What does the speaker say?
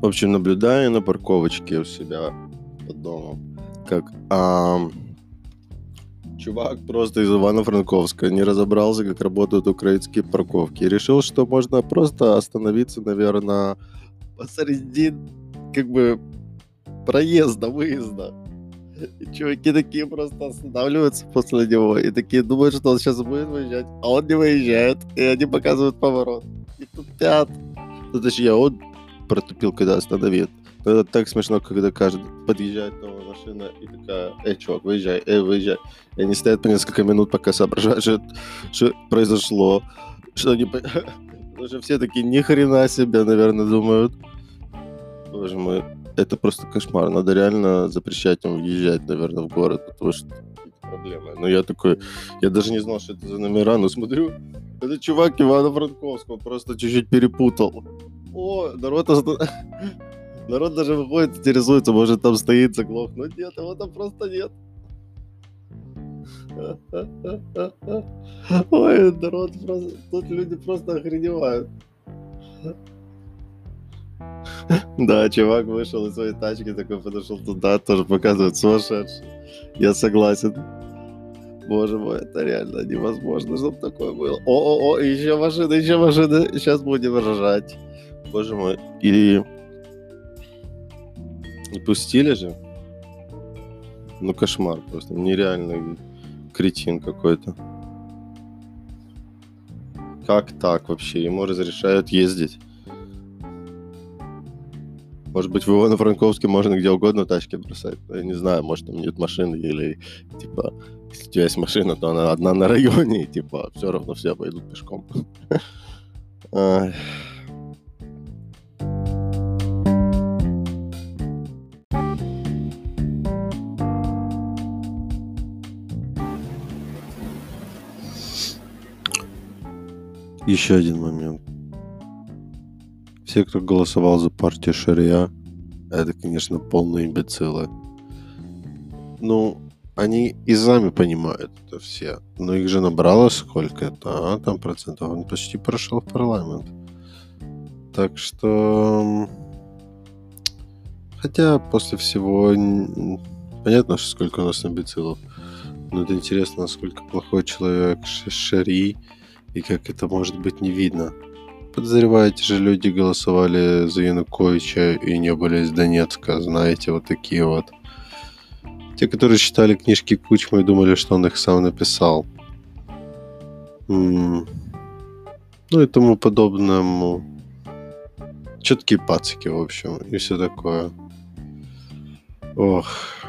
В общем, наблюдаю на парковочке у себя под домом, как ам, чувак просто из Ивано-Франковска не разобрался, как работают украинские парковки. Решил, что можно просто остановиться, наверное, посреди как бы проезда, выезда. И чуваки такие просто останавливаются после него и такие думают, что он сейчас будет выезжать, а он не выезжает, и они показывают поворот. И тупят. Ну, точнее, он протупил, когда остановит. Но это так смешно, когда каждый подъезжает новая машина и такая, эй, чувак, выезжай, эй, выезжай. И они стоят по несколько минут, пока соображают, что, что произошло, что они... Потому что все такие, ни хрена себе, наверное, думают. Боже мой, это просто кошмар. Надо реально запрещать им въезжать, наверное, в город, потому что проблемы. Но я такой, я даже не знал, что это за номера, но смотрю, это чувак Ивана-Франковского, просто чуть-чуть перепутал. О, народ, народ даже выходит, интересуется, может там стоит заглох. Но нет, его там просто нет. Ой, народ просто... Тут люди просто охреневают. Да, чувак вышел из своей тачки, такой подошел туда, тоже показывает сумасшедший. Я согласен. Боже мой, это реально невозможно, чтобы такое было. О-о-о, еще машина, еще машина. Сейчас будем ржать. Боже мой. И... И пустили же. Ну, кошмар просто. Нереальный кретин какой-то. Как так вообще? Ему разрешают ездить. Может быть, в Ивано-Франковске можно где угодно тачки бросать. Я не знаю, может, там нет машины или, типа, если у тебя есть машина, то она одна на районе, и, типа, все равно все пойдут пешком. Еще один момент. Все, кто голосовал за партию Шария, это, конечно, полные имбецилы. Ну, они и сами понимают это все. Но их же набрало сколько это, а, там процентов. Он почти прошел в парламент. Так что... Хотя после всего... Понятно, что сколько у нас имбецилов. Но это интересно, насколько плохой человек Шари и как это может быть не видно. Подозреваете же, люди голосовали за Януковича и не были из Донецка, знаете, вот такие вот. Те, которые читали книжки Кучмы и думали, что он их сам написал. М-м. Ну и тому подобному. Четкие пацики, в общем, и все такое. Ох.